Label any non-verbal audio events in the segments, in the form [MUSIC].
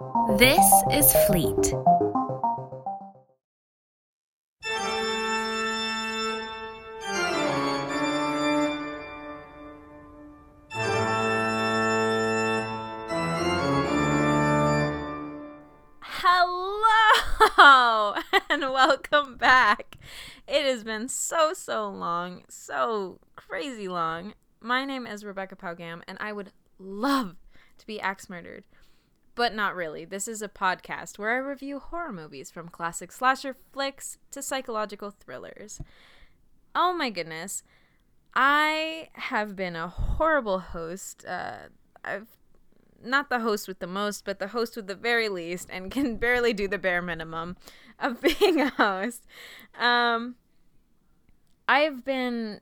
This is Fleet. Hello [LAUGHS] and welcome back. It has been so, so long, so crazy long. My name is Rebecca Paugam, and I would love to be axe murdered. But not really. This is a podcast where I review horror movies from classic slasher flicks to psychological thrillers. Oh my goodness. I have been a horrible host. Uh, I've not the host with the most, but the host with the very least, and can [LAUGHS] barely do the bare minimum of [LAUGHS] being a host. Um, I've been,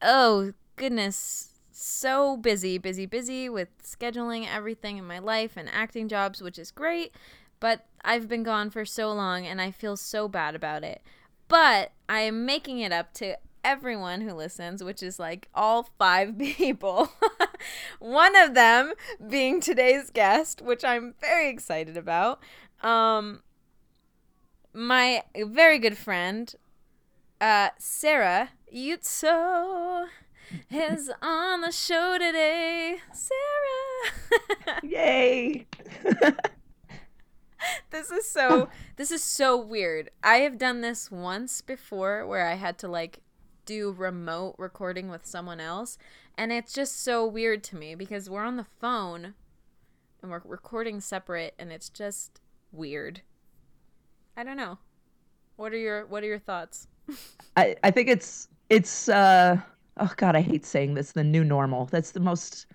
oh goodness, so busy, busy, busy with scheduling everything in my life and acting jobs, which is great. But I've been gone for so long and I feel so bad about it. But I am making it up to everyone who listens, which is like all five [LAUGHS] people. One of them being today's guest, which I'm very excited about. Um, my very good friend, uh, Sarah Yutso is on the show today. Sarah. [LAUGHS] Yay. [LAUGHS] this is so this is so weird. I have done this once before where I had to like do remote recording with someone else and it's just so weird to me because we're on the phone and we're recording separate and it's just weird. I don't know. What are your what are your thoughts? [LAUGHS] I, I think it's it's uh oh god, I hate saying this, the new normal. That's the most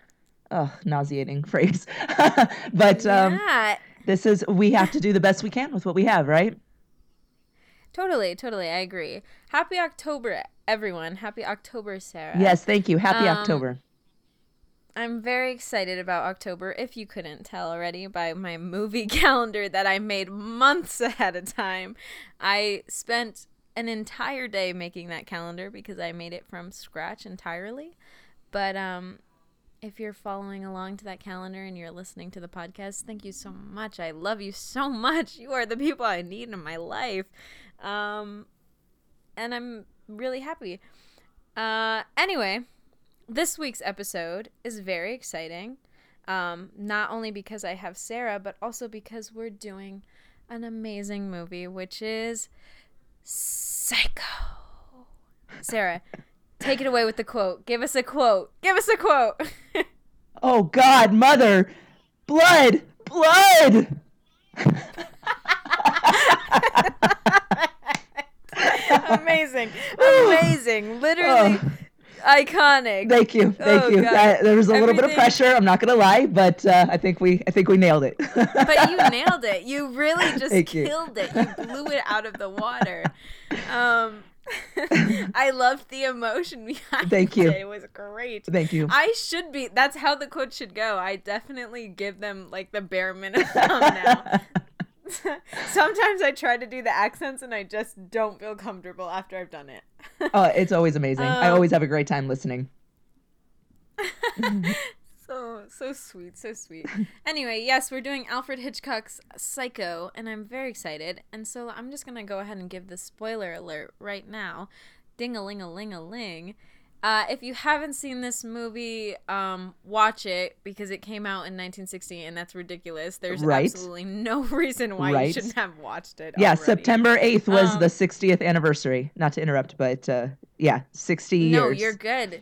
uh, nauseating [LAUGHS] phrase. [LAUGHS] but um yeah. this is we have to do the best we can with what we have, right? Totally, totally. I agree. Happy October, everyone. Happy October, Sarah. Yes, thank you. Happy Um, October. I'm very excited about October, if you couldn't tell already by my movie [LAUGHS] calendar that I made months ahead of time. I spent an entire day making that calendar because I made it from scratch entirely. But um if you're following along to that calendar and you're listening to the podcast, thank you so much. I love you so [LAUGHS] much. You are the people I need in my life. Um and I'm really happy. Uh anyway, this week's episode is very exciting. Um, not only because I have Sarah, but also because we're doing an amazing movie, which is Psycho. Sarah, take it away with the quote. Give us a quote. Give us a quote. [LAUGHS] Oh god, mother. Blood. Blood. [LAUGHS] amazing. Amazing. Literally Oh. Iconic. Thank you. Thank Oh, you. That, there was a little bit of pressure, I'm not gonna lie, but uh, I think we I think we nailed it. but you [LAUGHS] nailed it. You really [LAUGHS] just Thank you. killed it. You blew it out of the water. Um, [LAUGHS] I loved the emotion behind it. Thank you. it. It was great. Thank you. I should be. That's how the quote should go. I definitely give them like the bare minimum now. [LAUGHS] Sometimes I try to do the accents and I just don't feel comfortable after I've done it. [LAUGHS] oh, it's always amazing. I Um, always have a great time listening. [LAUGHS] so so sweet, so sweet. Anyway, yes, we're doing Alfred Hitchcock's Psycho, and I'm very excited. And so I'm just gonna go ahead and give the spoiler alert right now. Ding a ling a ling a ling. Uh, if you haven't seen this movie, um, watch it because it came out in 1960, and that's ridiculous. There's Right. absolutely no [LAUGHS] reason why you shouldn't have watched it. Yeah, already. September 8th was Um, the 60th anniversary. Not to interrupt, but uh, yeah, 60 years. No, you're good.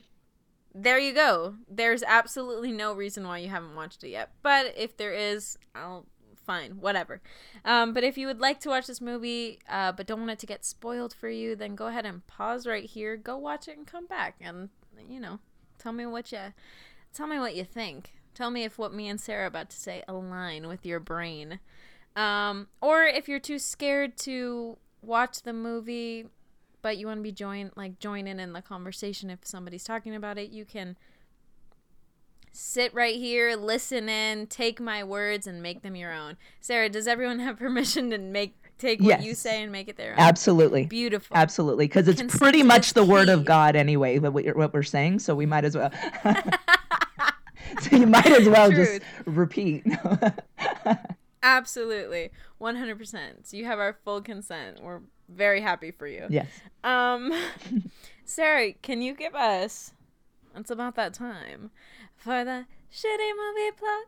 There you go. There's absolutely no reason why you haven't watched it yet. But if there is, I'll fine, whatever. Um, but if you would like to watch this movie, uh, but don't want it to get spoiled for you, then go ahead and pause right here, go watch it, and come back, and you know, tell me what you, tell me what you think. Tell me if what me and Sarah are about to say align with your brain. Um, or if you're too scared to watch the movie, but you want to be join like join in in the conversation if somebody's talking about it, you can sit right here, listen in, take my words and make them your own. Sarah, does everyone have [LAUGHS] permission to make take what you say and make it their own? Absolutely. Beautiful. Absolutely, because it's Consent pretty much the word of God anyway. What we're, what we're saying, so we might as well. [LAUGHS] so you might as well just repeat. [LAUGHS] Absolutely. 100%. So you have our full consent. We're very happy for you. Yes. Um Sarah, can you give us It's about that time for the shitty movie plot.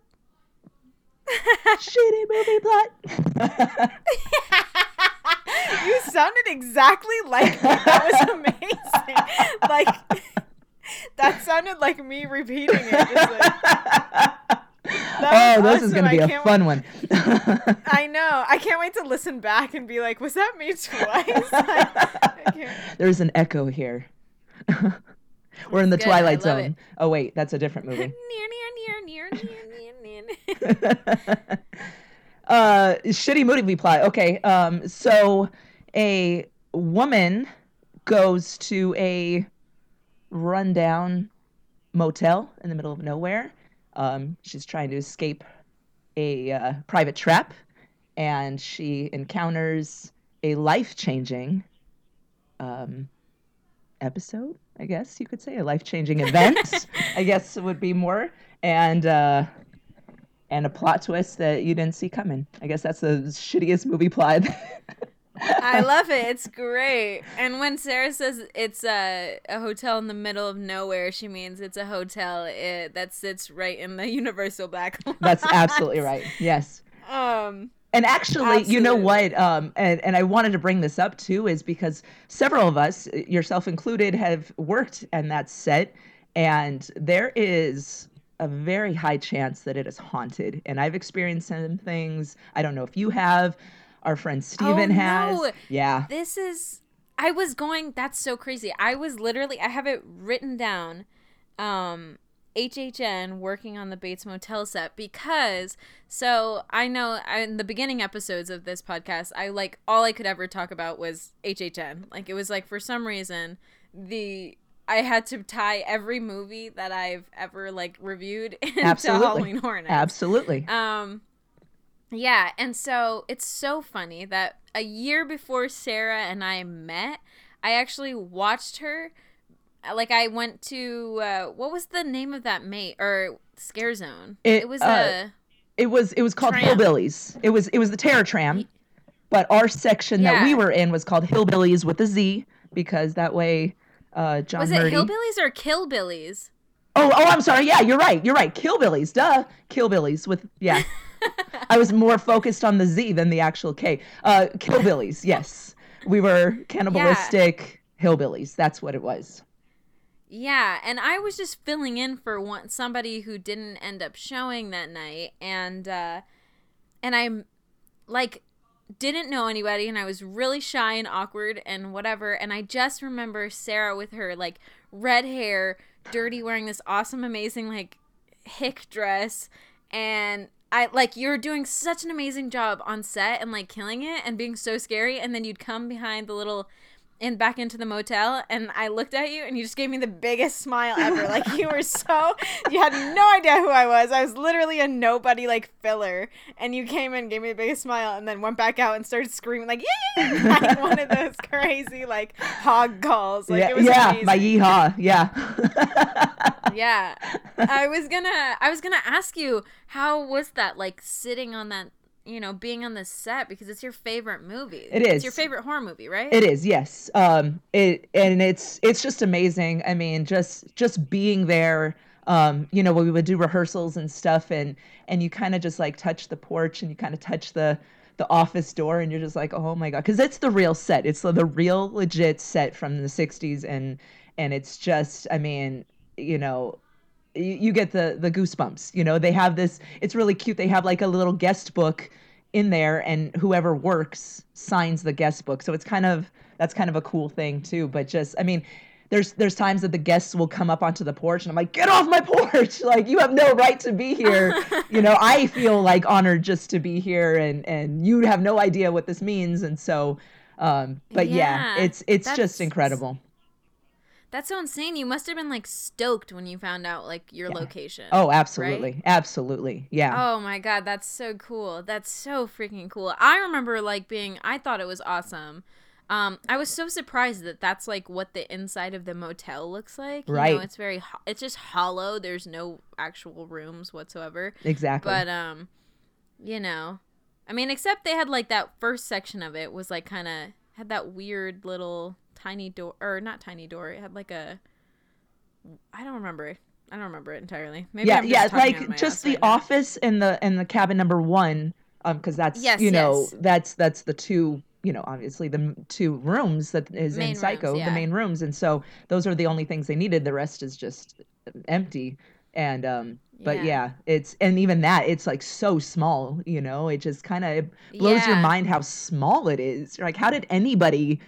Shitty movie plot. [LAUGHS] you sounded exactly like me. That was amazing. [LAUGHS] like that sounded like me repeating it. Just like, [LAUGHS] oh, this is gonna be a fun one. I know. I can't wait to listen back and be like, was that me twice? Like, There's an echo here. We're in the good. Twilight Zone. Oh wait, that's a different movie. [LAUGHS] near, near, near, near, near, near, near. [LAUGHS] uh shitty movie plot okay um so a woman goes to a rundown motel in the middle of nowhere um she's trying to escape a uh, private trap and she encounters a life-changing um episode i guess you could say a life-changing event [LAUGHS] i guess it would be more and uh and a plot twist that you didn't see coming. I guess that's the shittiest movie plot. I [LAUGHS] love it. It's great. And when Sarah says it's a, a hotel in the middle of nowhere, she means it's a hotel it, that sits right in the [LAUGHS] Universal back lot. That's absolutely right. Yes. Um, And actually, you know what? Um, and, and I wanted to bring this up too, is because several of us, yourself included, have worked in that set, and there is a very high chance that it is haunted. And I've experienced some things. I don't know if you have. Our friend Steven has. Oh, no. Yeah. this is. I was going. That's so crazy. I was literally. I have it written down. Um, HHN working on the Bates Motel set because so I know in the beginning episodes of this podcast I like all I could ever talk about was HHN like it was like for some reason the I had to tie every movie that I've ever like reviewed [LAUGHS] into Absolutely. Halloween Horror Nights. Absolutely. Um, yeah, and so it's so funny that a year before Sarah and I met, I actually watched her. Like I went to uh, what was the name of that mate or Scare Zone? It, was uh, It was it was called Tram. Hillbillies. It was it was the Terror Tram, but our section that we were in was called Hillbillies with a Z because that way, uh, a John was it Murdy. Hillbillies or Killbillies? Oh oh, I'm sorry. Yeah, you're right. You're right. Killbillies. Duh. Killbillies with yeah. [LAUGHS] I was more focused on the Z than the actual K. Uh, Killbillies. Yes, we were [LAUGHS] cannibalistic hillbillies. That's what it was. Yeah, and I was just filling in for one somebody who didn't end up showing that night, and uh, and I'm like didn't know anybody, and I was really shy and awkward and whatever, and I just remember Sarah with her like red hair, dirty, wearing this awesome, amazing like hick dress, and I like you're doing such an amazing job on set and like killing it and being so scary, and then you'd come behind the little and back into the motel and I looked at you and you just gave me the biggest smile ever. Like you were [LAUGHS] so you had no idea who I was. I was literally a nobody like filler. And you came in, gave me the biggest smile, and then went back out and started screaming like yeah, like [LAUGHS] one of those crazy like hog calls. Like yeah, it was yeah. amazing. My yeehaw. Yeah. yeah. I was gonna I was gonna ask you how was that like sitting on that you know, being on the set because it's your favorite movie. It It's your favorite horror movie, right? It is, yes. Um, it and it's it's just amazing. I mean, just just being there. Um, you know, when we would do rehearsals and stuff, and and you kind of just like touch the porch and you kind of touch the the office door, and you're just like, oh my god, because it's the real set. It's the, the real legit set from the '60s, and and it's just, I mean, you know, you, you get the the goosebumps. You know, they have this. It's really cute. They have like a little guest book in there, and whoever works signs the guest book. So it's kind of that's kind of a cool thing too. But just, I mean. There's there's times that the guests will come up onto the porch and I'm like, get off my porch! [LAUGHS] Like you have no right to be here. [LAUGHS] you know, I feel like honored just to be here, and and you have no idea what this means. And so, um, but yeah, Yeah, it's it's just incredible. That's so insane. You must have been like stoked when you found out like your location. Oh, absolutely, absolutely, yeah. Oh my god, that's so cool. That's so freaking cool. I remember like being I thought it was awesome. Um I was so surprised that that's like what the inside of the motel looks like. You Right. know, it's very ho- it's just hollow. There's no actual rooms whatsoever. exactly. But um you know, I mean, except they had like that first section of it was like kind of had that weird little tiny door or not tiny door. It had like a I don't remember. I don't remember it entirely. Maybe yeah, yeah, like just the right now. office and the and the cabin number one, um, because that's Yes, you know yes. that's that's the two you know obviously the two rooms that is Main in rooms, Psycho, yeah. the main rooms, and so those are the only things they needed. The rest is just empty, and um, but Yeah. yeah, it's and even that it's like so small, you know, it just kind of blows your mind how small it is. Like, how did anybody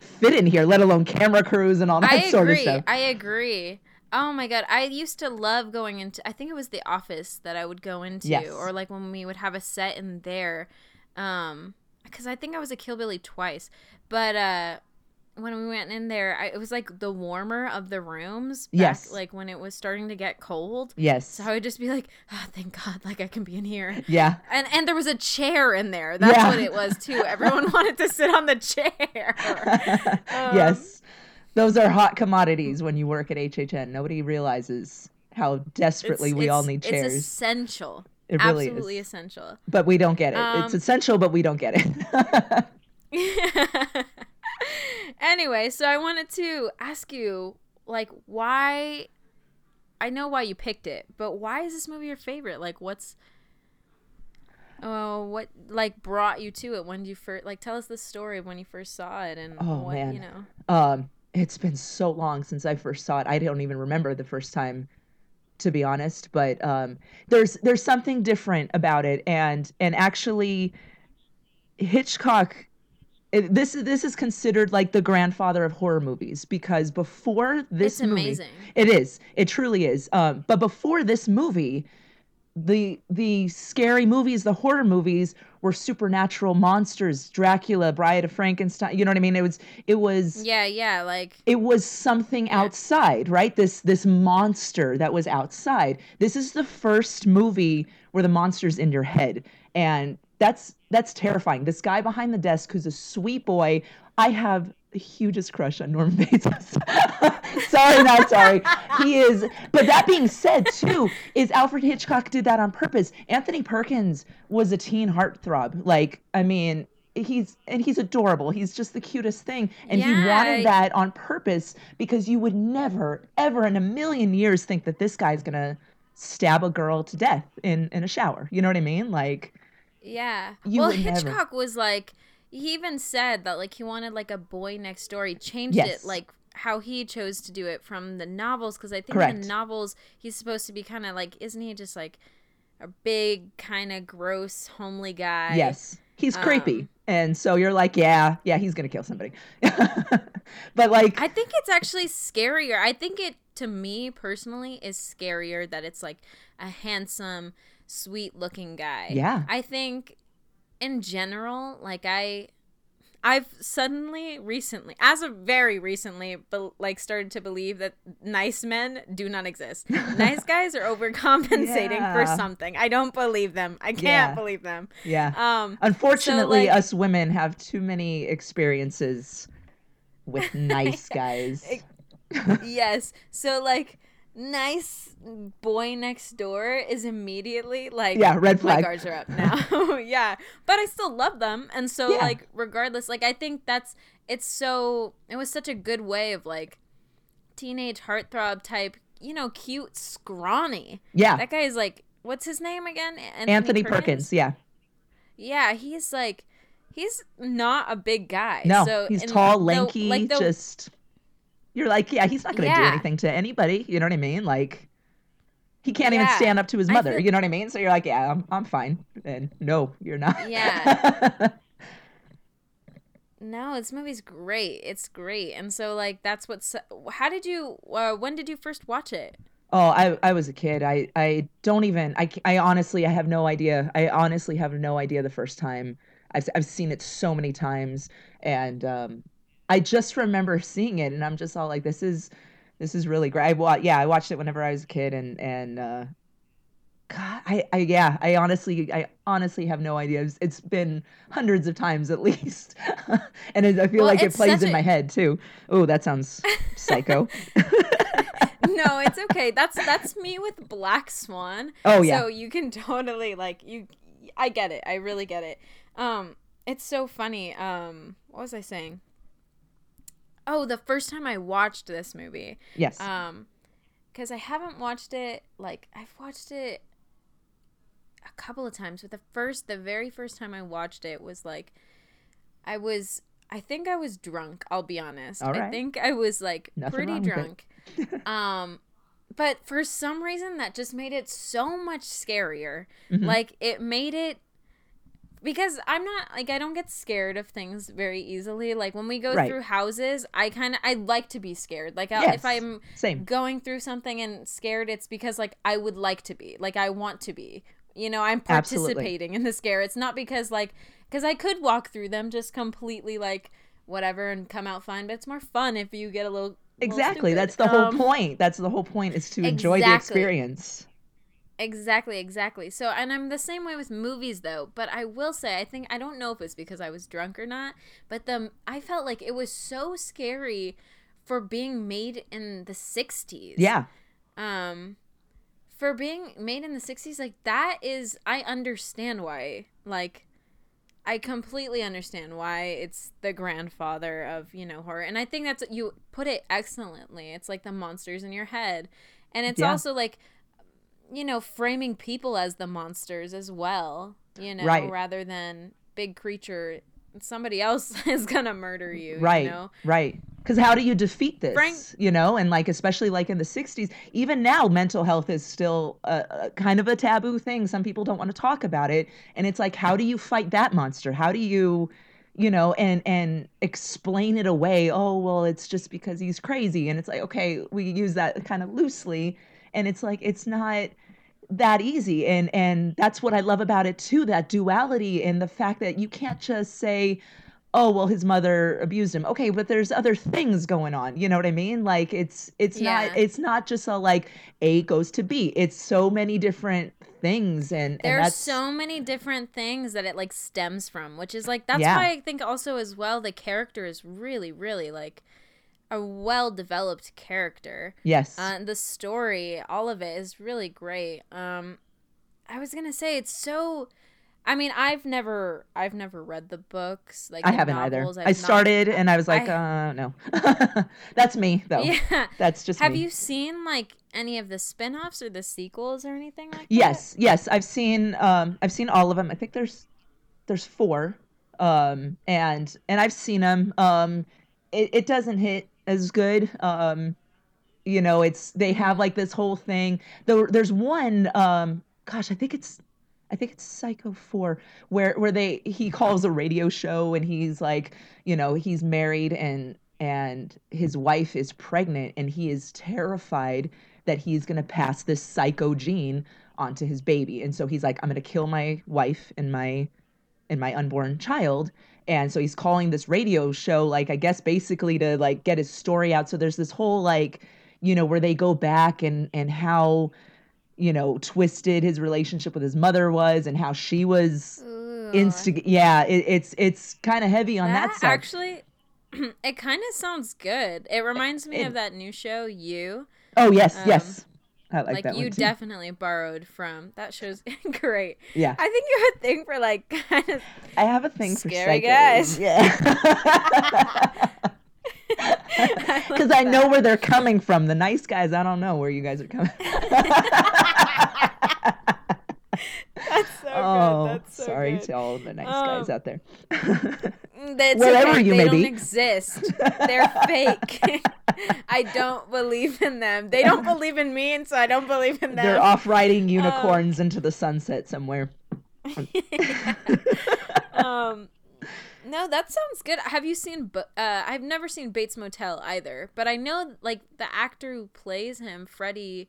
fit in here, let alone camera crews and all that I sort of stuff? I agree. Oh my god, I used to love going into. I think it was the office that I would go into, Yes. or like when we would have a set in there, um, because I think I was a Kill Billy twice. But uh, when we went in there, I, it was like the warmer of the rooms. Back, Yes. like when it was starting to get cold. Yes. So I would just be like, oh, thank God, like I can be in here. yeah. And and there was a chair in there. That's Yeah. what it was too. Everyone [LAUGHS] wanted to sit on the chair. [LAUGHS] Um, yes. Those are hot commodities when you work at HHN. Nobody realizes how desperately we all need chairs. It's essential. It really Absolutely is. essential. But we don't get it. it's Um, essential, but we don't get it. [LAUGHS] anyway, so I wanted to ask you, like, why? I know why you picked it, but why is this movie your favorite? Like, what's Oh, what like brought you to it? When did you first like tell us the story of when you first saw it and Oh, what man. you know? um, it's been so long since I first saw it. I don't even remember the first time, to be honest. But um, there's there's something different about it, and and actually, Hitchcock. It, this is this is considered like the grandfather of horror movies because before this It's movie, amazing. It is. It truly is. Um, but before this movie, the the scary movies, the horror movies were supernatural monsters, Dracula, Bride of Frankenstein. You know what I mean? It was it was Yeah, yeah, like it was something outside, right? This this monster that was outside. This is the first movie where the monster's in your head. And that's that's terrifying. This guy behind the desk who's a sweet boy, I have the hugest crush on Norman [LAUGHS] Bates. [LAUGHS] sorry, not sorry. He is but that being said, too, is Alfred Hitchcock did that on purpose. Anthony Perkins was a teen heartthrob. Like, I mean, he's and he's adorable. He's just the cutest thing. And he Yeah. wanted that on purpose because you would never, ever in a million years think that this guy's gonna stab a girl to death in in a shower. You know what I mean? Like, Yeah. You well, would never. Hitchcock was like he even said that like he wanted like a boy next door. He changed Yes. it like how he chose to do it from the novels because I think in Correct. the novels he's supposed to be kind of like isn't he just like a big kind of gross homely guy? yes, he's creepy. um, and so you're like, yeah, yeah, he's gonna kill somebody. [LAUGHS] but like, I think it's actually scarier. I think it to me personally is scarier that it's like a handsome, sweet looking guy. Yeah. I think in general, like I I've suddenly recently, as of very recently, but like started to believe that nice men do not exist. [LAUGHS] nice guys are overcompensating for something. I don't believe them. I can't Yeah. believe them. yeah. Um Unfortunately, like- us women have too many experiences with nice [LAUGHS] guys. Yes. So like nice boy next door is immediately like Yeah, red my flag. guards are up now. [LAUGHS] yeah. But I still love them. And so Yeah. like regardless, like I think that's it's so it was such a good way of like teenage heartthrob type, you know, cute, scrawny. yeah, That guy is like what's his name again? Anthony Perkins. Yeah, Yeah, he's like he's not a big guy. no, so he's tall, the- lanky, like the, just. You're like, yeah, he's not going to do anything to anybody. You know what I mean? Like, he can't even stand up to his mother. feel- You know what I mean? So you're like, yeah, I'm, I'm fine. And no, you're not. Yeah. [LAUGHS] No, this movie's great. It's great. And so like that's what's how did you uh, when did you first watch it? Oh, I I was a kid. I I don't even I, I honestly I have no idea. I honestly have no idea the first time. I've I've seen it so many times and um I just remember seeing it and I'm just all like this is this is really great. I wa- yeah, I watched it whenever I was a kid and and uh God, I, I yeah, I honestly I honestly have no idea. It's, it's been hundreds of times at [LAUGHS] least. and it, I feel Well, like it plays in a- my head too. Oh, that sounds psycho. [LAUGHS] no, it's okay. That's that's me with Black Swan. Oh, yeah. So you can [LAUGHS] totally like you I get it. I really get it. Um, it's so funny. Um, what was I saying? Oh, the first time I watched this movie. Yes. Um, because I haven't watched it. Like I've watched it a couple of times, but the first, the very first time I watched it was like, I was. I think I was drunk. I'll be honest. All I think I was like Nothing pretty wrong with it. drunk. [LAUGHS] um, but for some reason that just made it so much scarier. Mhm. Like it made it because I'm not like I don't get scared of things very easily. Like when we go Right. through houses, I kind of I like to be scared. Like Yes. if I'm Same. going through something and scared, it's because like I would like to be. Like I want to be. You know, I'm Absolutely. participating in the scare. It's not because like because I could walk through them just completely like whatever and come out fine, but it's more fun if you get a little little Exactly. stupid. That's the whole Um, point. That's the whole point is to enjoy the experience. Exactly, exactly. So, and I'm the same way with movies though, but I will say I think I don't know if it's because I was drunk or not, but the I felt like it was so scary for being made in the 60s. Yeah. Um for being made in the 60s like that is I understand why. Like I completely understand why it's the grandfather of, you know, horror. And I think that's you put it excellently. It's like the monsters in your head. And it's Yeah. also like you know, framing people as the monsters as well, you know, Right. rather than big creature somebody else [LAUGHS] is gonna murder you, right you know? right. Because how do you defeat this Frank- you know? And like especially like in the 60s even now mental health is still a, a kind of a taboo thing. Some people don't want to talk about it. And it's like how do you fight that monster? How do you you know and and explain it away? Oh well it's just because he's crazy. And it's like okay we use that kind of loosely and it's like it's not that easy and and that's what i love about it too that duality and the fact that you can't just say oh well his mother abused him okay but there's other things going on you know what i mean like it's it's Yeah. not it's not just a like a goes to b it's so many different things and and There's that's so many different things that it like stems from, which is like that's Yeah. why I think also as well the character is really really like a well developed character. yes Uh, the story, all of it is really great. Um, I was gonna say it's so. I mean, I've never, I've never read the books. Like i haven't novels. either I've i not- started and i was like I- uh no [LAUGHS] that's me though Yeah. that's just Have me. you seen like any of the spin-offs or the sequels or anything like that? Yes, yes, I've seen um I've seen all of them. I think there's there's four. Um and and I've seen them. Um it, it doesn't hit as good. Um you know, it's they have like this whole thing. There, there's one um gosh, I think it's I think it's Psycho 4 where where they he calls a radio show and he's like, you know, he's married and and his wife is pregnant and he is terrified that he's going to pass this psycho gene onto his baby. And so he's like I'm going to kill my wife and my and my unborn child. And so he's calling this radio show like I guess basically to like get his story out. So there's this whole like you know where they go back and and how you know twisted his relationship with his mother was and how she was instig yeah it, it's it's kind of heavy on that, that side. actually [CLEARS THROAT] it kind of sounds good. It reminds me It- of that new show you. Oh yes um, yes i like, like, that you definitely borrowed from that show's [LAUGHS] great. Yeah. I think you have a thing for like [LAUGHS] kind of i have a thing for Scary psychos. guys. yeah. [LAUGHS] Because i know where they're coming from. The nice guys i don't know where you guys are coming [LAUGHS] that's so oh good that's so sorry good. to all the nice guys Um, out there Mm, That's [LAUGHS] Wherever okay. you they may don't be. exist. [LAUGHS] They're fake. I don't believe in them. They don't believe in me, and so I don't believe in them. they're off riding unicorns into the sunset somewhere um, no, that sounds good. Have you seen? Uh, I've never seen Bates Motel either, but I know like the actor who plays him, Freddie.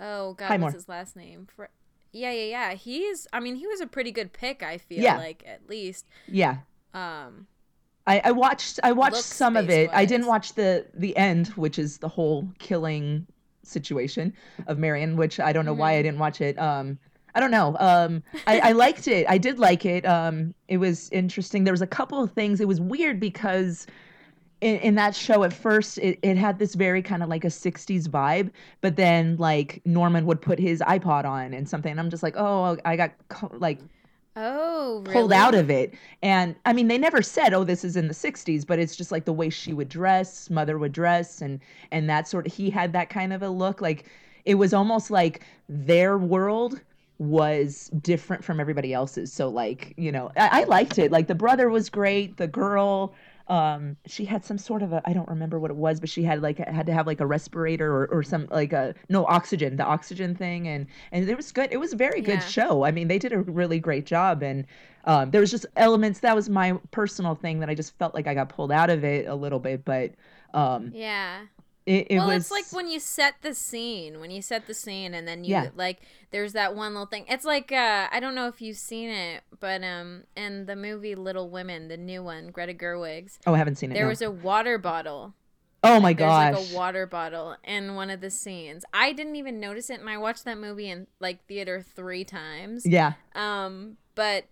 Oh God, Highmore. what's his last name? Fre- yeah, yeah, yeah. He's. I mean, he was a pretty good pick. I feel Yeah. like at least. yeah Um, I, I watched I watched some of it. I didn't watch the the end, which is the whole killing situation of Marion, which I don't know why I didn't watch it. Um I don't know. Um I, I [LAUGHS] liked it. I did like it. Um it was interesting. There was a couple of things. It was weird because in, in that show at first it, it had this very kind of like a 60s vibe but then like norman would put his ipod on and something and i'm just like oh i got co- like Oh, really? pulled out of it. And I mean, they never said, "Oh, this is in the '60s," but it's just like the way she would dress, mother would dress, and and that sort of. He had that kind of a look. Like it was almost like their world was different from everybody else's. So like you know, I, I liked it. Like the brother was great. The girl um she had some sort of a i don't remember what it was but she had like had to have like a respirator or, or some like a no oxygen the oxygen thing. And and it was good. It was a very good Yeah. show. I mean they did a really great job. And um there was just elements that was my personal thing that i just felt like i got pulled out of it a little bit. But um Yeah. It, it well, was it's like when you set the scene, when you set the scene, and then you Yeah. like, there's that one little thing. It's like, uh, I don't know if you've seen it, but um, in the movie Little Women, the new one, Greta Gerwig's, oh i haven't seen it there no. was a water bottle. oh my There's gosh like a water bottle in one of the scenes. I didn't even notice it, and I watched that movie in like theater three times. yeah Um, but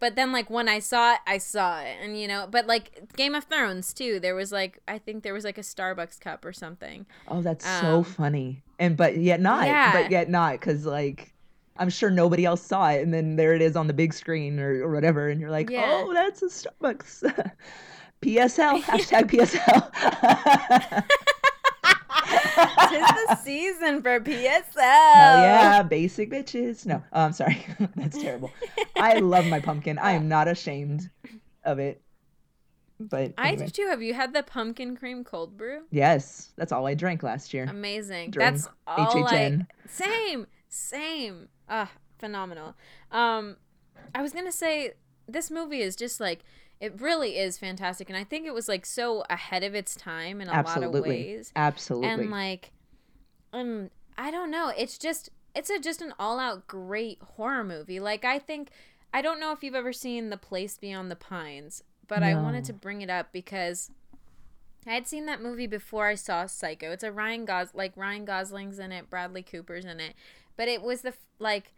but then like when I saw it, I saw it, and you know, but like Game of Thrones too. There was like I think there was like a Starbucks cup or something. oh that's so um, funny and but yet not Yeah. but yet not because like i'm sure nobody else saw it and then there it is on the big screen or, or whatever and you're like Yeah. oh that's a starbucks [LAUGHS] psl hashtag psl [LAUGHS] [LAUGHS] the season for PSL. Hell yeah, basic bitches. No, oh, I'm sorry. [LAUGHS] That's terrible. I love my pumpkin. I am not ashamed of it. But I anyway. do too. Have you had the pumpkin cream cold brew? yes, that's all I drank last year. Amazing. That's all I HHN. same same. Ah, phenomenal. Um, I was gonna say this movie is just like it really is fantastic, and I think it was like so ahead of its time in a lot of ways. Absolutely. and like um i don't know it's just it's a just an all-out great horror movie like i think i don't know if you've ever seen the place beyond the pines but i wanted to bring it up because i had seen that movie before i saw psycho it's a ryan gos like ryan gosling's in it bradley cooper's in it but it was the f- like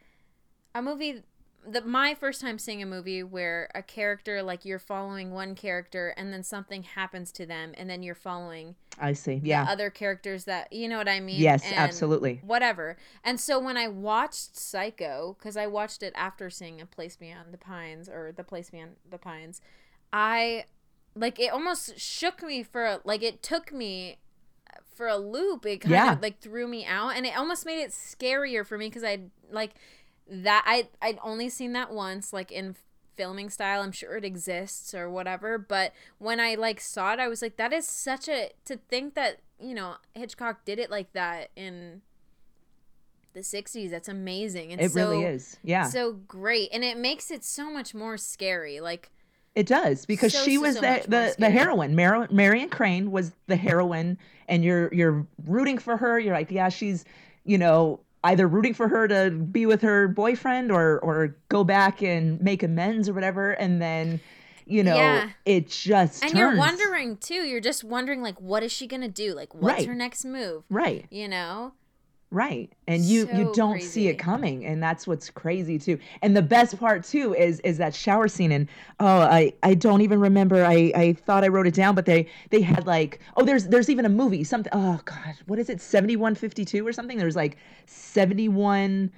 a movie the my first time seeing a movie where a character like you're following one character and then something happens to them and then you're following I see. the Yeah. other characters that you know what I mean. Yes, And absolutely. Whatever. And so when I watched Psycho, because I watched it after seeing A Place Beyond the Pines or The Place Beyond the Pines, I like it almost shook me for a, like it took me for a loop. It kind Yeah. of like threw me out, and it almost made it scarier for me because I like that I I'd only seen that once, like in filming style. I'm sure it exists or whatever, but when I like saw it, I was like, that is such a to think that you know Hitchcock did it like that in the 60s. That's amazing. And it so, really is. Yeah. so great, and it makes it so much more scary. Like It does because So, she was so the the, the heroine. Mar- Marion Crane was the heroine, and you're you're rooting for her. You're like, yeah, she's, you know, either rooting for her to be with her boyfriend or or go back and make amends or whatever. And then, you know, Yeah. it just and turns. you're wondering too. You're just wondering like, what is she gonna do? Like, what's Right. her next move? right, You know? Right, and you you don't see it coming, and that's what's crazy too. And the best part too is is that shower scene. And oh, I I don't even remember. I I thought I wrote it down, but they they had like oh there's there's even a movie something. Oh god, what is it? Seventy one fifty two or something. There's like seventy one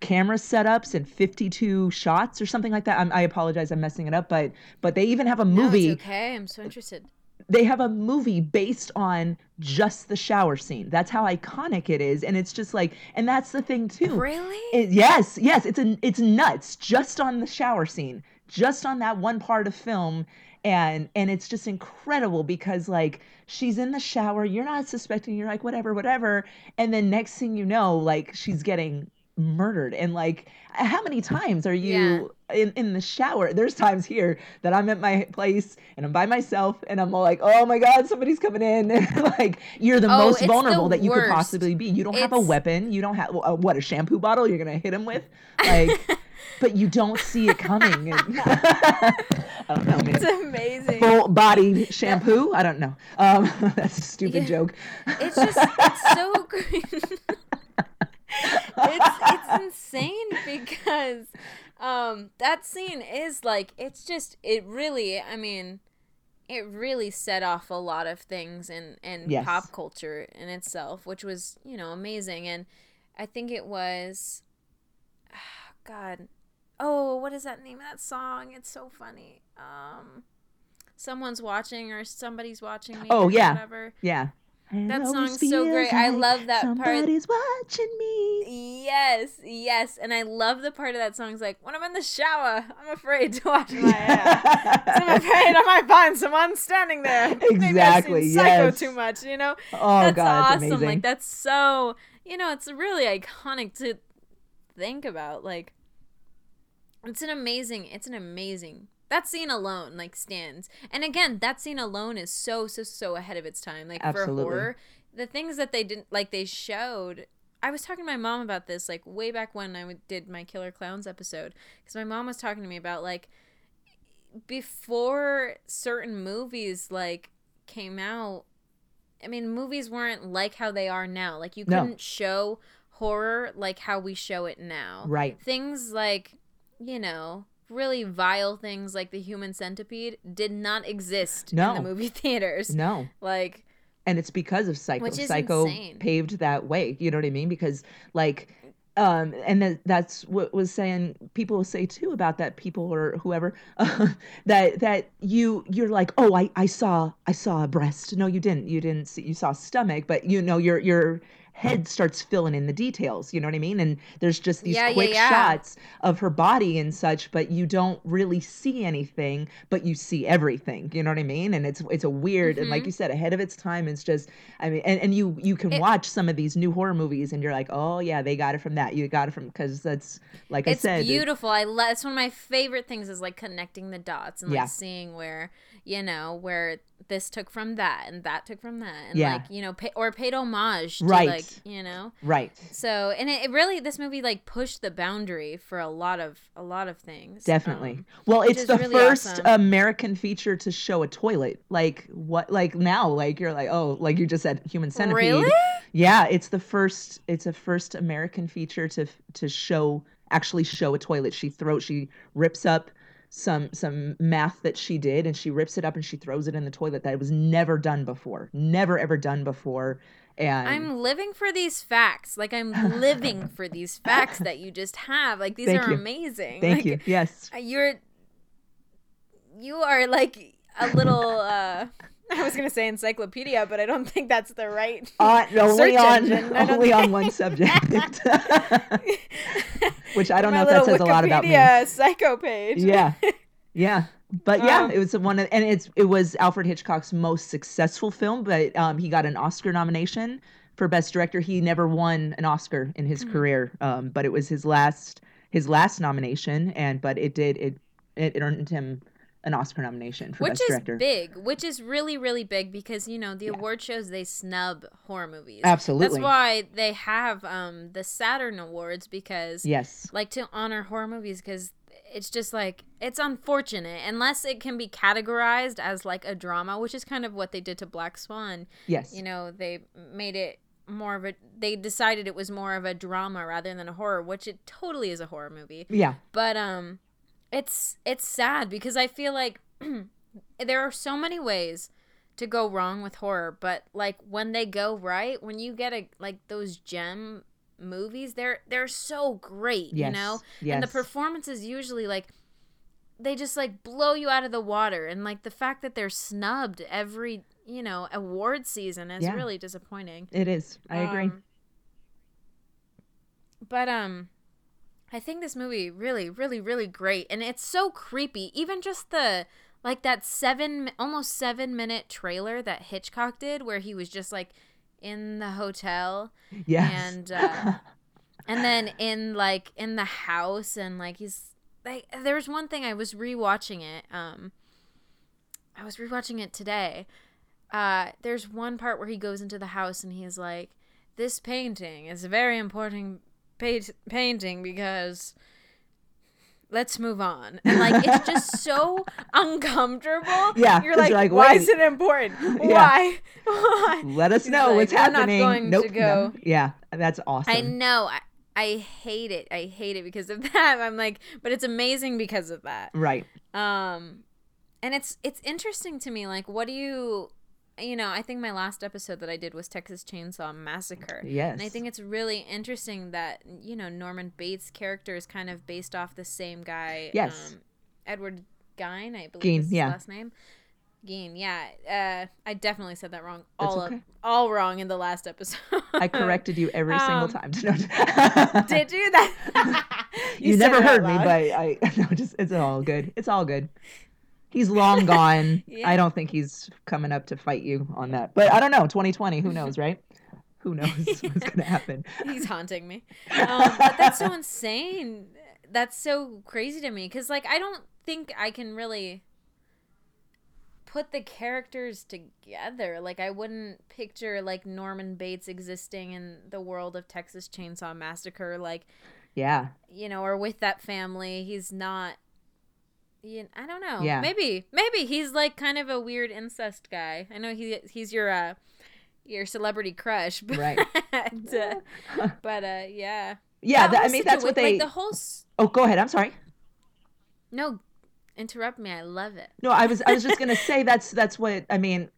camera setups and 52 shots or something like that. I'm, I apologize, I'm messing it up, but but they even have a No, movie. it's okay. I'm so interested. They have a movie based on just the shower scene. That's how iconic it is, and it's just like, and that's the thing too. Really? It, yes, yes, it's a, it's nuts just on the shower scene, just on that one part of film, and and it's just incredible because like she's in the shower, you're not suspecting, you're like whatever, whatever, and then next thing you know, like she's getting murdered, and like how many times are you in in the shower? There's times here that I'm at my place and I'm by myself, and I'm all like, oh my god, somebody's coming in, [LAUGHS] like you're the Oh, most it's the vulnerable that you could possibly be. You don't have a weapon, you don't have uh, what a shampoo bottle you're gonna hit him with, like. [LAUGHS] but you don't see it coming. [LAUGHS] I don't know, man. It's amazing. Full body shampoo? I don't know. Um, that's a stupid Yeah. joke. It's just it's so great. It's it's [LAUGHS] insane because um that scene is like it's just it really I mean it really set off a lot of things in in Yes. pop culture in itself, which was, you know, amazing and I think it was [SIGHS] God oh, what is that name of that song? It's so funny. Um, someone's watching or somebody's watching me. Oh, or yeah. Whatever. Yeah. And That song's so great. feels I like love that part. Somebody's watching me. Yes, yes, and I love the part of that song. Is like when I'm in the shower, I'm afraid to wash my hair. [LAUGHS] I'm afraid I might find someone standing there. Maybe Exactly, seen Psycho yes. too much, you know. oh that's god, it's awesome. amazing. Like that's so you know, it's really iconic to think about. Like it's an amazing it's an amazing that scene alone like stands. And again, that scene alone is so so so ahead of its time. Like Absolutely. for horror, the things that they didn't like they showed I was talking to my mom about this like way back when I did my Killer Clowns episode because my mom was talking to me about like before certain movies like came out I mean movies weren't like how they are now like you couldn't show horror like how we show it now right. things like you know really vile things like the human centipede did not exist No. in the movie [LAUGHS] theaters No. like and it's because of psycho Which is psycho insane. paved that way you know what i mean because like um and that, that's what was saying people say too about that people or whoever uh, [LAUGHS] that that you you're like oh i i saw i saw a breast no you didn't you didn't see you saw a stomach but you know your your head starts filling in the details you know what i mean and there's just these Yeah, yeah, quick yeah. shots of her body and such but you don't really see anything but you see everything you know what i mean and it's it's a weird and like Mhm. you said ahead of its time it's just i mean and, and you you can It- watch some of these new horror movies and you're like oh yeah they got it from that you got it from because that's like i said it- beautiful i love it's one of my favorite things is like connecting the dots and like Yeah. seeing where you know where this took from that and that took from that and Yeah. like you know pay, or paid homage to Right. like you know right so and it, it really this movie like pushed the boundary for a lot of a lot of things definitely Um, well it's the really first awesome. american feature to show a toilet like what like now like you're like oh like you just said human centipede really Yeah, it's the first. It's a first American feature to to show actually show a toilet. She throws. She rips up some some math that she did, and she rips it up and she throws it in the toilet. That was never done before. Never ever done before. And I'm living for these facts. Like I'm living [LAUGHS] for these facts that you just have. Like these Thank are you. amazing. thank Like, you. Yes. uh, You're you are like a little uh [LAUGHS] I was gonna say encyclopedia, but I don't think that's the right [LAUGHS] On, only on only on one [LAUGHS] subject, which I don't know if that says a lot about me. Wikipedia psycho page. yeah yeah but yeah Um, it was one of and it's it was alfred hitchcock's most successful film but um he got an oscar nomination for best director he never won an oscar in his Mhm. career um but it was his last his last nomination and but it did it it earned him an oscar nomination for Which best is director. big, which is really, really big because you know the Yeah. award shows they snub horror movies. absolutely. That's why they have um the Saturn Awards because yes. like to honor horror movies because it's just like it's unfortunate. Unless it can be categorized as like a drama which is kind of what they did to black swan yes. you know they made it more of a they decided it was more of a drama rather than a horror which it totally is a horror movie. Yeah. But um it's it's sad because i feel like [CLEARS THROAT] there are so many ways to go wrong with horror but like when they go right when you get a like those gem movies they're they're so great yes you know? Yes and the performances usually like they just like blow you out of the water and like the fact that they're snubbed every you know award season is Yeah. really disappointing. It is. I agree. Um, but um I think this movie really really really great and it's so creepy. Even just the like that 7 almost 7 minute trailer that Hitchcock did where he was just like in the hotel yes. and, uh, [LAUGHS] and then in like in the house and like he's like there was one thing I was rewatching it um I was rewatching it today. Uh there's one part where he goes into the house and he's like this painting is a very important pa- painting because let's move on and like it's [LAUGHS] just so uncomfortable Yeah, you're like, you're like, why wait. is it important [LAUGHS] Yeah. why [LAUGHS] why let us know like, what's "We're not happening going to nope no. go." yeah that's awesome I know. I, I hate it. I hate it because of that. I'm like, but it's amazing because of that. right Um, and it's it's interesting to me. Like, what do you you know, I think my last episode that I did was Texas Chainsaw Massacre. Yes. And I think it's really interesting that, you know, Norman Bates' character is kind of based off the same guy. Yes. Um, Edward Gein, I believe Gein, is his yeah. last name. Gein, yeah. Uh, I definitely said that wrong. All okay. up, all wrong in the last episode. I corrected you every [LAUGHS] single Um, time. [LAUGHS] Did you [LAUGHS] that? you, said never heard me, but I no, just it's all good. It's all good. He's long [LAUGHS] gone. Yeah. I don't think he's coming up to fight you on that. But I don't know. 2020, who knows, right? Who [LAUGHS] knows what's gonna [LAUGHS] happen? He's haunting me. Um, but that's so insane. That's so crazy to me because, like, I don't think I can really put the characters together. Like, I wouldn't picture like Norman Bates existing in the world of Texas Chainsaw Massacre. Like, Yeah. you know, or with that family. He's not. You, I don't know. Yeah. Maybe, maybe he's like kind of a weird incest guy. I know he he's your uh your celebrity crush, [LAUGHS] but Right. uh, [LAUGHS] but uh, yeah. Yeah, That I mean that's what with, they like the whole. S- Oh, go ahead. I'm sorry. no, interrupt me. I love it. No, I was I was just gonna say [LAUGHS] that's that's what I mean.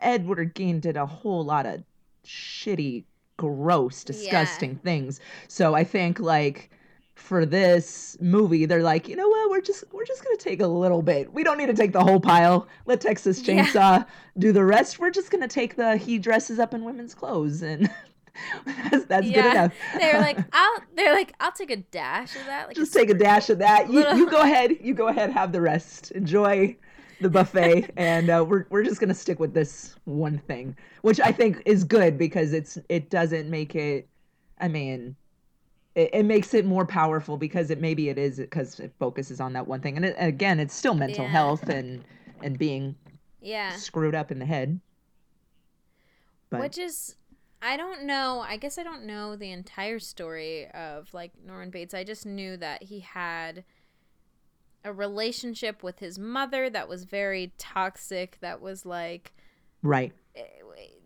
Edward Gein did a whole lot of shitty, gross, disgusting things. So I think like for this movie, they're like, you know what, we're just we're just gonna take a little bit. We don't need to take the whole pile. Let Texas Yeah. Chainsaw do the rest. We're just gonna take the he dresses up in women's clothes and [LAUGHS] that's, that's good enough. they're like, [LAUGHS] I'll. They're like, I'll take a dash of that. Like just take a dash of that. You, you go [LAUGHS] ahead. You go ahead. Have the rest. Enjoy the buffet, and uh, we're we're just gonna stick with this one thing, which I think is good because it's it doesn't make it. I mean, it, it makes it more powerful because it maybe it is because it focuses on that one thing, and, it, again, it's still mental Yeah. health and and being Yeah, screwed up in the head. But which is. I don't know. I guess I don't know the entire story of like Norman Bates. I just knew that he had a relationship with his mother that was very toxic. That was like right,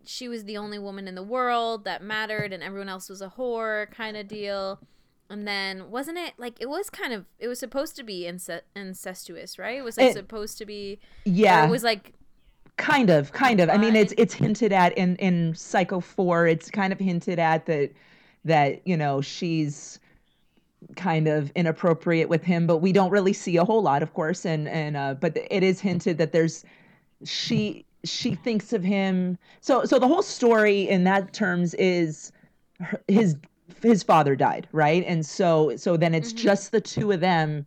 she was the only woman in the world that mattered and everyone else was a whore kind of deal. And then wasn't it like it was kind of it was supposed to be ince- incestuous right? It was like It- supposed to be yeah, it was like kind of kind of. I mean it's it's hinted at in in psycho 4 it's kind of hinted at that that you know she's kind of inappropriate with him but we don't really see a whole lot of course. And and uh but it is hinted that there's she she thinks of him. So so the whole story in that terms is her, his his father died right? And so so then it's Mhm. just the two of them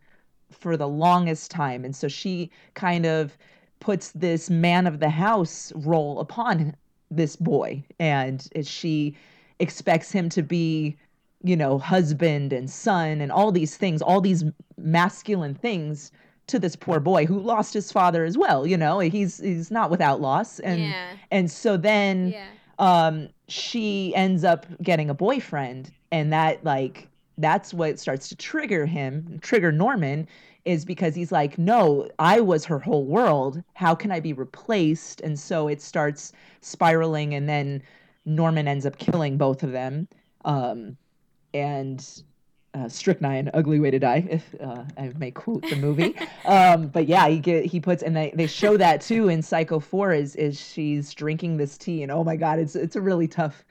for the longest time. And so she kind of puts this man of the house role upon this boy. And she expects him to be you know husband and son and all these things all these masculine things to this poor boy who lost his father as well you know he's he's not without loss. And yeah. and so then yeah. um she ends up getting a boyfriend and that like that's what starts to trigger him trigger norman is because he's like no i was her whole world. How can i be replaced? And so it starts spiraling and then norman ends up killing both of them. Um and uh, strychnine ugly way to die if uh, i may quote the movie. Um but yeah he get he puts and they they show that too in psycho 4 is is she's drinking this tea and oh my god it's it's a really tough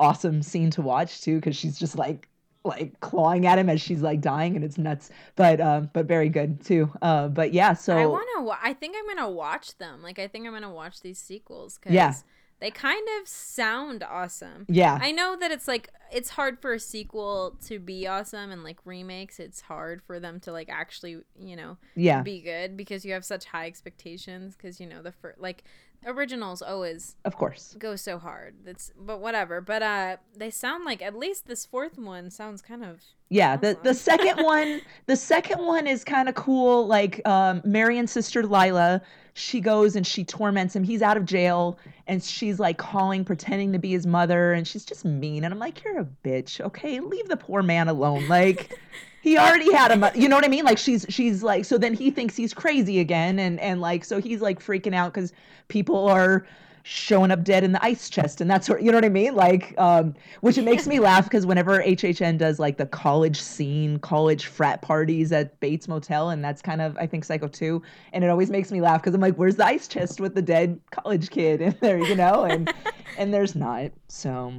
awesome scene to watch too because she's just like like clawing at him as she's like dying and it's nuts. But um but very good too. Uh but yeah so i want to wa- i think i'm gonna watch them. Like i think i'm gonna watch these sequels because Yeah. They kind of sound awesome yeah I know that it's like it's hard for a sequel to be awesome and like remakes it's hard for them to like actually, you know, yeah be good because you have such high expectations because you know the first like originals always of course go so hard. That's but whatever. But uh they sound like at least this fourth one sounds kind of yeah the the second [LAUGHS] one the second one is kind of cool like um marion's sister lila she goes and she torments him. He's out of jail and she's like calling pretending to be his mother and she's just mean and i'm like you're a bitch okay? Leave the poor man alone. Like he [LAUGHS] already had a mo- you know what i mean? Like she's she's like so then he thinks he's crazy again and and like so he's like freaking out because people are showing up dead in the ice chest and that's what you know what I mean? Like um which it makes me [LAUGHS] laugh because whenever HHN does like the college scene college frat parties at Bates Motel and that's kind of I think Psycho 2 and it always makes me laugh because I'm like where's the ice chest with the dead college kid in there? You know? And [LAUGHS] and there's not so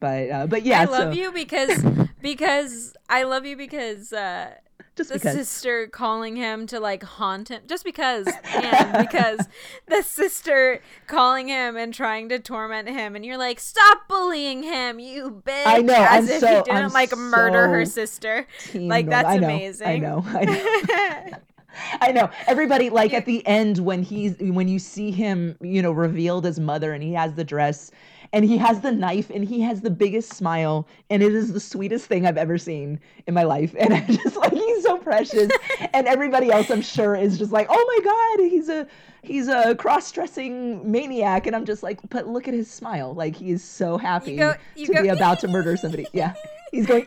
but uh, but yeah I love so, you because because I love you because uh just the because. sister calling him to like haunt him. Just because and because [LAUGHS] the sister calling him and trying to torment him and you're like stop bullying him you bitch I know, as I'm if so- he didn't I'm like murder her sister. like that's I know, amazing. I know I know. [LAUGHS] [LAUGHS] I know. Everybody like at the end when he's when you see him, you know, revealed as mother and he has the dress and he has the knife and he has the biggest smile and it is the sweetest thing I've ever seen in my life. [LAUGHS] And I'm just like he's so precious. [LAUGHS] and everybody else I'm sure is just like, "Oh my god, he's a he's a cross-dressing maniac." And I'm just like, "But look at his smile. Like he is so happy go- you to go, be [LAUGHS] about to murder somebody." Yeah. He's going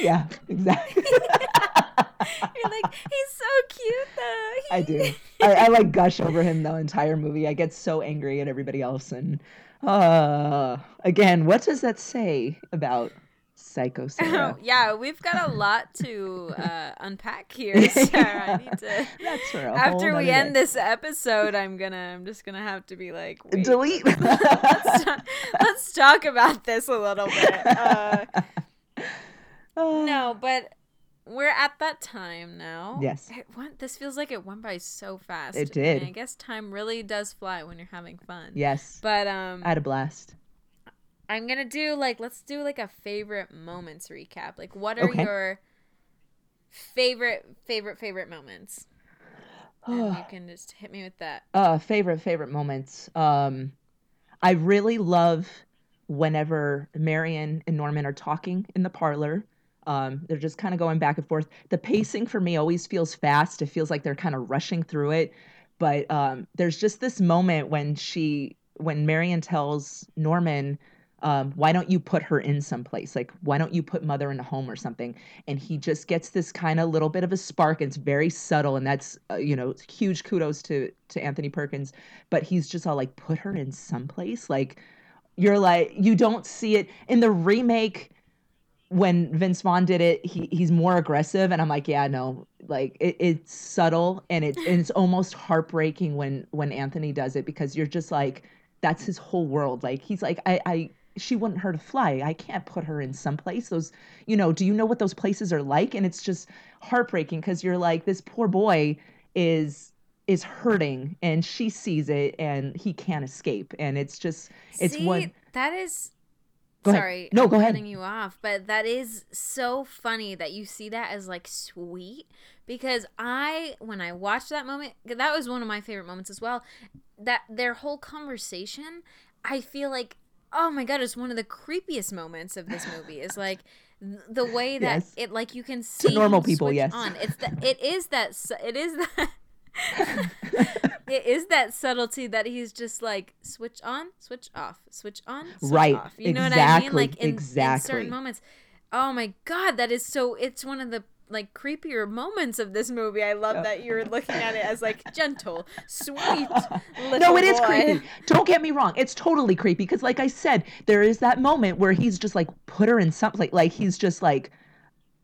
Yeah, exactly. you're like he's so cute though I do. I, I like gush over him the entire movie. I get so angry at everybody else. And uh, again, what does that say about Psycho [LAUGHS] Sarah? Oh, yeah, we've got a lot to uh, unpack here, [LAUGHS] Sarah. I need to. That's for After we end day. this episode, I'm gonna. I'm just gonna have to be like, wait, delete. [LAUGHS] let's, ta- let's talk about this a little bit. Uh, Oh. no, but we're at that time now. Yes. It went, this feels like it went by so fast. It and did. I guess time really does fly when you're having fun. Yes. But um, I had a blast. I'm gonna do like let's do like a favorite moments recap. Like, what are Okay. your favorite favorite favorite moments? And [SIGHS] you can just hit me with that. uh favorite favorite moments um i really love whenever marion and norman are talking in the parlor um they're just kind of going back and forth the pacing for me always feels fast it feels like they're kind of rushing through it but um there's just this moment when she when marion tells norman um, why don't you put her in someplace? Like, why don't you put mother in a home or something? And he just gets this kind of little bit of a spark. And It's very subtle, and that's uh, you know huge kudos to to Anthony Perkins. But he's just all like, put her in someplace. Like, you're like, you don't see it in the remake. When Vince Vaughn did it, he he's more aggressive, and I'm like, yeah, no, like it, it's subtle and it's and it's almost heartbreaking when when Anthony does it because you're just like, that's his whole world. Like he's like, I I she wouldn't hurt a fly. I can't put her in some place. Those, you know, do you know what those places are like? And it's just heartbreaking because you're like, this poor boy is is hurting and she sees it and he can't escape. And it's just it's See, one that is. Go ahead. Sorry, No, I'm go ahead. cutting you off, but that is so funny that you see that as like sweet because I, when I watched that moment, that was one of my favorite moments as well. That their whole conversation, I feel like, oh my god, it's one of the creepiest moments of this movie. Is [LAUGHS] like the way that Yes. it, like you can see normal people, yes. on. It's the, it is that it is [LAUGHS] that. [LAUGHS] it is that subtlety that he's just like switch on, switch off, switch on, switch Right. off. You know what I mean? Like in, in certain moments. Oh my god, that is so. It's one of the like creepier moments of this movie. I love that you're looking at it as like [LAUGHS] gentle, sweet. no, it is boy. creepy. Don't get me wrong. It's totally creepy because, like I said, there is that moment where he's just like, put her in something. Like, he's just like,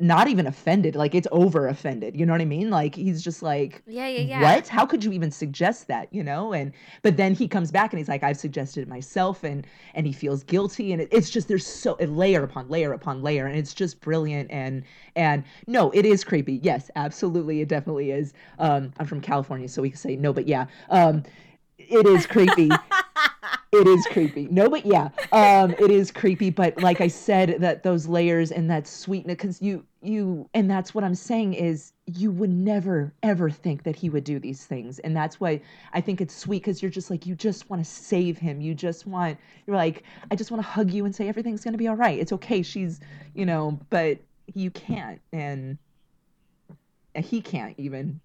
not even offended. Like, it's over offended. You know what I mean? Like, he's just like, Yeah, yeah, yeah. what? How could you even suggest that? You know? And, but then he comes back and he's like, I've suggested it myself. And, and he feels guilty. And it, it's just, there's so, layer upon layer upon layer. And it's just brilliant. And, and no, it is creepy. Yes, absolutely. It definitely is. Um, I'm from California, so we can say no, but yeah. Um, it is creepy. [LAUGHS] it is creepy. No, but yeah, um, it is creepy. But like I said, that those layers and that sweetness, because you, you, and that's what I'm saying is you would never ever think that he would do these things, and that's why I think it's sweet because you're just like you just want to save him. You just want you're like I just want to hug you and say everything's gonna be all right. It's okay. She's you know, but you can't, and he can't even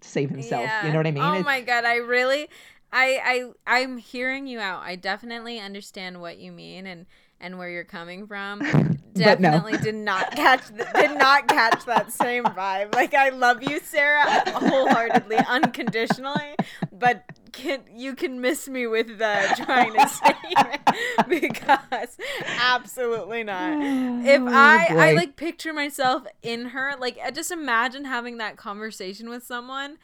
save himself. You know what I mean? Oh It's- my god, I really I I I'm hearing you out. I definitely understand what you mean and and where you're coming from. [LAUGHS] But no. Definitely did not catch th- did not catch that same vibe. Like I love you, Sarah, wholeheartedly, [LAUGHS] unconditionally, but can you can miss me with the trying to save it [LAUGHS] because absolutely not. Oh, if Oh, I I like picture myself in her, like I just imagine having that conversation with someone,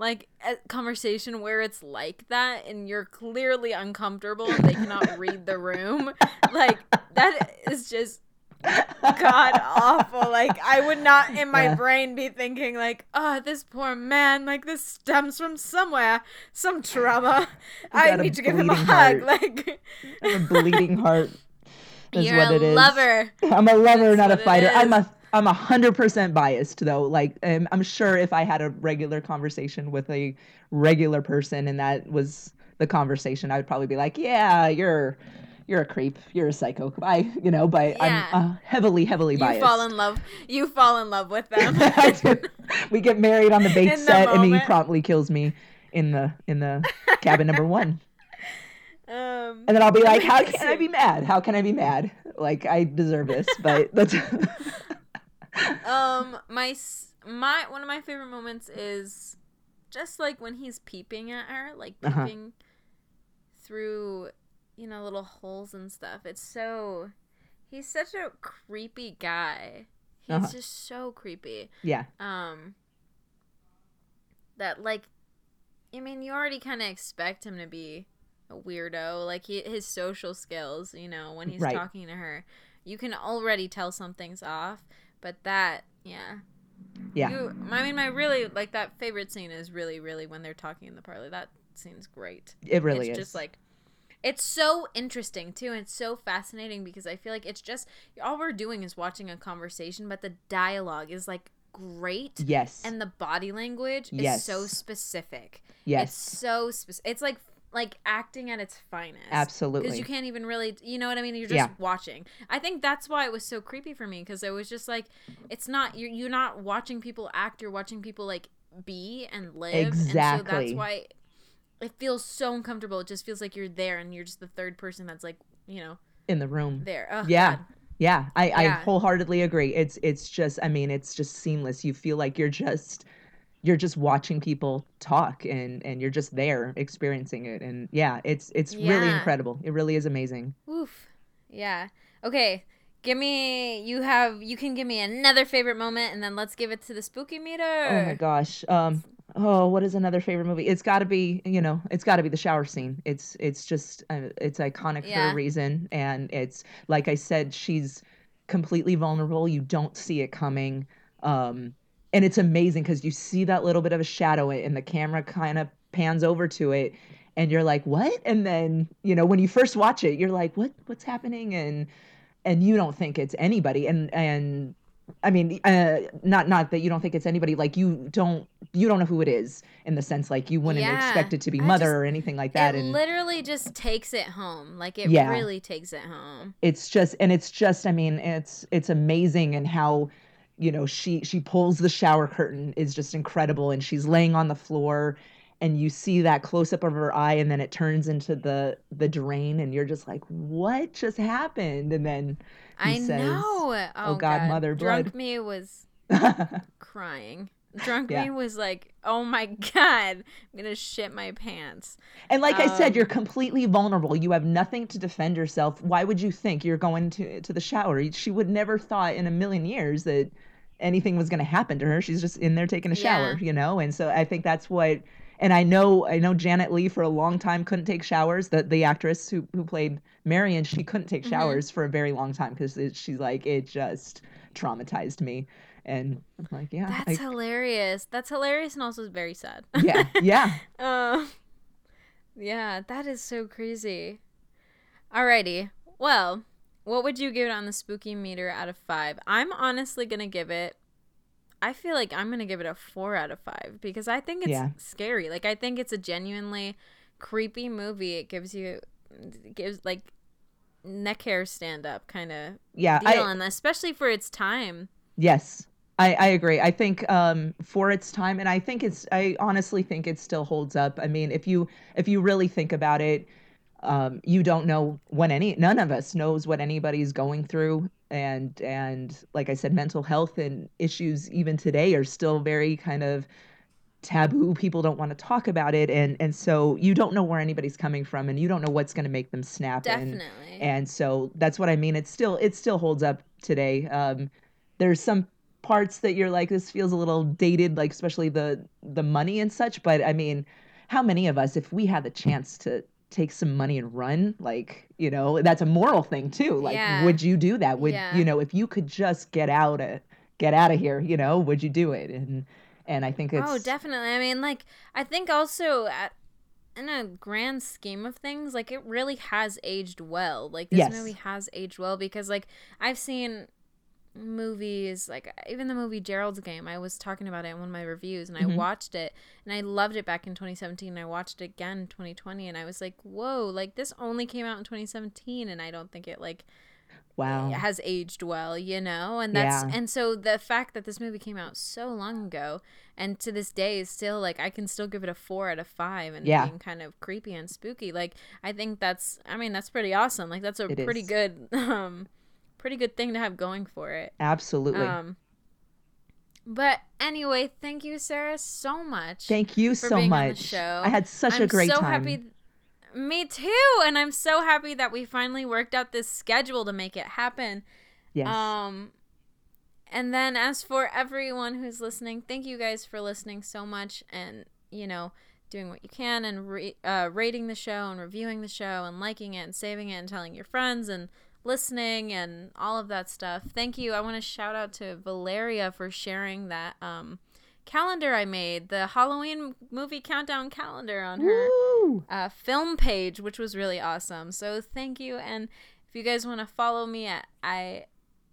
like a conversation where it's like that and you're clearly uncomfortable and they cannot [LAUGHS] read the room. Like that is just god awful. Like I would not in my Yeah. brain be thinking like, oh, this poor man, like this stems from somewhere, some trauma. [LAUGHS] I need to give him a hug. heart. Like a bleeding heart. [LAUGHS] Is you're what a it is. lover. I'm a lover, That's not a fighter. I'm a I'm a hundred percent biased though. Like um, I'm sure if I had a regular conversation with a regular person and that was the conversation, I would probably be like, "Yeah, you're you're a creep. You're a psycho." I you know, but Yeah. I'm uh, heavily heavily You biased. fall in love. You fall in love with them. [LAUGHS] We get married on the [LAUGHS] bait the set, and he promptly kills me in the in the [LAUGHS] cabin number one. um, And then I'll be like, "How can I be mad? How can I be mad? Like I deserve this." But that's um, my my one of my favorite moments is just like when he's peeping at her, like Uh-huh. peeping through, you know, little holes and stuff. It's so he's such a creepy guy. He's Uh-huh. just so creepy. yeah, Um, that like, I mean, you already kind of expect him to be a weirdo. Like he, his social skills, you know, when he's Right. talking to her, you can already tell something's off. But that, yeah, yeah. You, I mean, my really like that favorite scene is really, really when they're talking in the parlor. That scene's great. It really it's is. just like it's so interesting too and it's so fascinating because i feel like it's just all we're doing is watching a conversation but the dialogue is like great yes, and the body language is Yes. so specific yes, it's so specific it's like like acting at its finest absolutely. because you can't even really you know what i mean you're just Yeah. watching i think that's why it was so creepy for me because it was just like it's not you're, you're not watching people act you're watching people like be and live and so Exactly. that's why it feels so uncomfortable it just feels like you're there and you're just the third person that's like you know in the room. there oh, yeah. God. Yeah, I, I wholeheartedly agree. It's it's just I mean, it's just seamless. You feel like you're just you're just watching people talk and and you're just there experiencing it and yeah, it's it's really incredible. It really is amazing. Oof. Yeah. Okay. Give me you have you can give me another favorite moment and then let's give it to the spooky meter. Oh my gosh. Um oh, what is another favorite movie? It's got to be, you know, it's got to be the shower scene. It's it's just uh, it's iconic for a reason and it's like I said she's completely vulnerable. You don't see it coming. Um and it's amazing cuz you see that little bit of a shadow and the camera kind of pans over to it and you're like, "What?" And then, you know, when you first watch it, you're like, "What what's happening?" and and you don't think it's anybody and and I mean, uh, not not that you don't think it's anybody. Like you don't you don't know who it is in the sense like you wouldn't Yeah. expect it to be mother just- or anything like that. it and literally just takes it home. Like it Yeah. really takes it home. it's just and it's just I mean it's it's amazing and how you know she she pulls the shower curtain is just incredible and she's laying on the floor and you see that close up of her eye and then it turns into the the drain and you're just like what just happened and then I says, know. Oh, God, mother Drunk blood." me was [LAUGHS] crying. Drunk Yeah. me was like, "Oh my [LAUGHS] god, I'm going to shit my pants." And like I said, Um, you're completely vulnerable. You have nothing to defend yourself. Why would you think you're going to to the shower? She would never thought in a million years that anything was going to happen to her. She's just in there taking a shower, Yeah. you know? And so I think that's what and I know I know Janet Leigh for a long time couldn't take showers. The the actress who who played Marion, she couldn't take Mhm. showers for a very long time because she's like it just traumatized me. And I'm like, yeah, That's I- hilarious. That's hilarious and also very sad. yeah, yeah. Uh, [LAUGHS] yeah, that is so crazy. Alrighty. Well, what would you give it on the spooky meter out of five? I'm honestly gonna give it. I feel like I'm gonna give it a four out of five because I think it's Yeah. scary. Like I think it's a genuinely creepy movie. It gives you, it gives like neck hair stand up kind of Yeah, deal, I, and especially for its time. Yes, I, I agree. I think um, for its time, and I think it's. I honestly think it still holds up. I mean, if you if you really think about it, um, you don't know when any none of us knows what anybody's going through, and and like I said, mental health and issues even today are still very kind of taboo. People don't want to talk about it. And and so you don't know where anybody's coming from and you don't know what's going to make them snap. Definitely. and and so that's what i mean. It still it still holds up today. Um there's some parts that you're like this feels a little dated like especially the the money and such. But i mean how many of us if we had the chance to take some money and run like you know that's a moral thing too like Yeah. would you do that would Yeah. you know if you could just get out of get out of here you know would you do it and and i think oh, it's Oh, definitely. I mean, like, I think also at, in a grand scheme of things, like, it really has aged well. Like, this Yes. movie has aged well because, like, I've seen movies, like, even the movie Gerald's Game. I was talking about it in one of my reviews and I Mhm. watched it and I loved it back in 2017. And I watched it again in 2020 and I was like, whoa, like, this only came out in 2017 and I don't think it, like, wow has aged well, you know? And that's Yeah. and so the fact that this movie came out so long ago and to this day is still like I can still give it a 4 out of 5 and Yeah. being kind of creepy and spooky. Like I think that's I mean that's pretty awesome. Like that's a It pretty is. good [LAUGHS] um pretty good thing to have going for it. absolutely Um but anyway, thank you Sarah so much. thank you for so being on the much show. i had such I'm a great so time happy. Me too, and I'm so happy that we finally worked out this schedule to make it happen. yes Um, and then as for everyone who's listening, thank you guys for listening so much, and you know, doing what you can and re- uh, rating the show and reviewing the show and liking it and saving it and telling your friends and listening and all of that stuff. Thank you. I want to shout out to Valeria for sharing that um calendar I made, the Halloween movie countdown calendar on her uh, film page, which was really awesome. So thank you. And if you guys want to follow me at I [LAUGHS]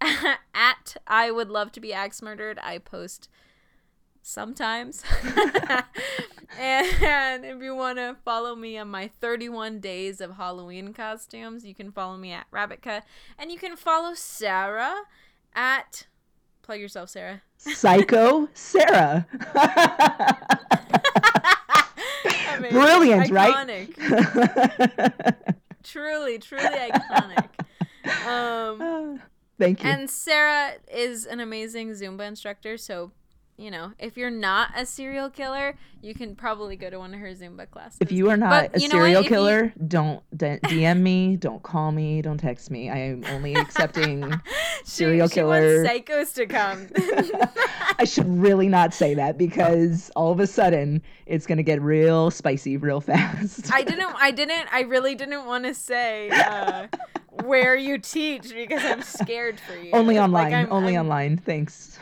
at I would love to be axe murdered, I post sometimes. [LAUGHS] and if you want to follow me on my 31 days of Halloween costumes, you can follow me at Rabbitka, and you can follow Sarah at plug yourself, Sarah. psycho sarah. [LAUGHS] Brilliant, right? Iconic. [LAUGHS] truly, truly iconic. [SIGHS] Um, thank you and Sarah is an amazing Zumba instructor, so you know if you're not a serial killer, you can probably go to one of her Zumba classes. If you are not But a you know what? serial If you- killer, don't d- DM me, don't call me, don't text me. I am only accepting. [LAUGHS] She- serial she wants killer. psychos to come. [LAUGHS] I should really not say that because all of a sudden it's gonna get real spicy real [LAUGHS] fast. I didn't. I didn't. I really didn't want to say uh, where you teach because I'm scared for you. only Like, online, I'm- only I'm- online. Thanks.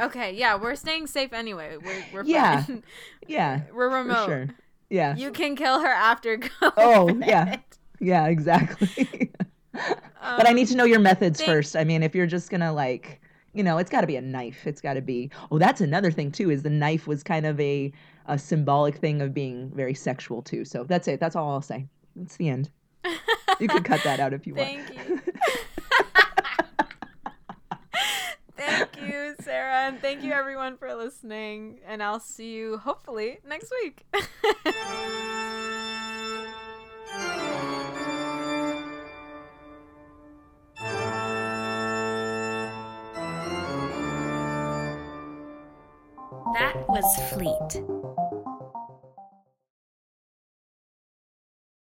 Okay, yeah, we're staying safe anyway. We're we're Yeah, fine. [LAUGHS] yeah, [LAUGHS] we're remote. sure. Yeah, You can kill her after [LAUGHS] go. Oh, yeah. yeah, exactly. but I Um, need to know your methods thank- first. I mean, if you're just gonna like, you know, it's got to be a knife. It's got to be. Oh, that's another thing too. Is the knife was kind of a a symbolic thing of being very sexual too. So that's it. That's all I'll say. That's the end. You can cut that out if you want. Thank you. [LAUGHS] thank you, Sarah, and thank you everyone for listening. And I'll see you hopefully next week. That was Fleet.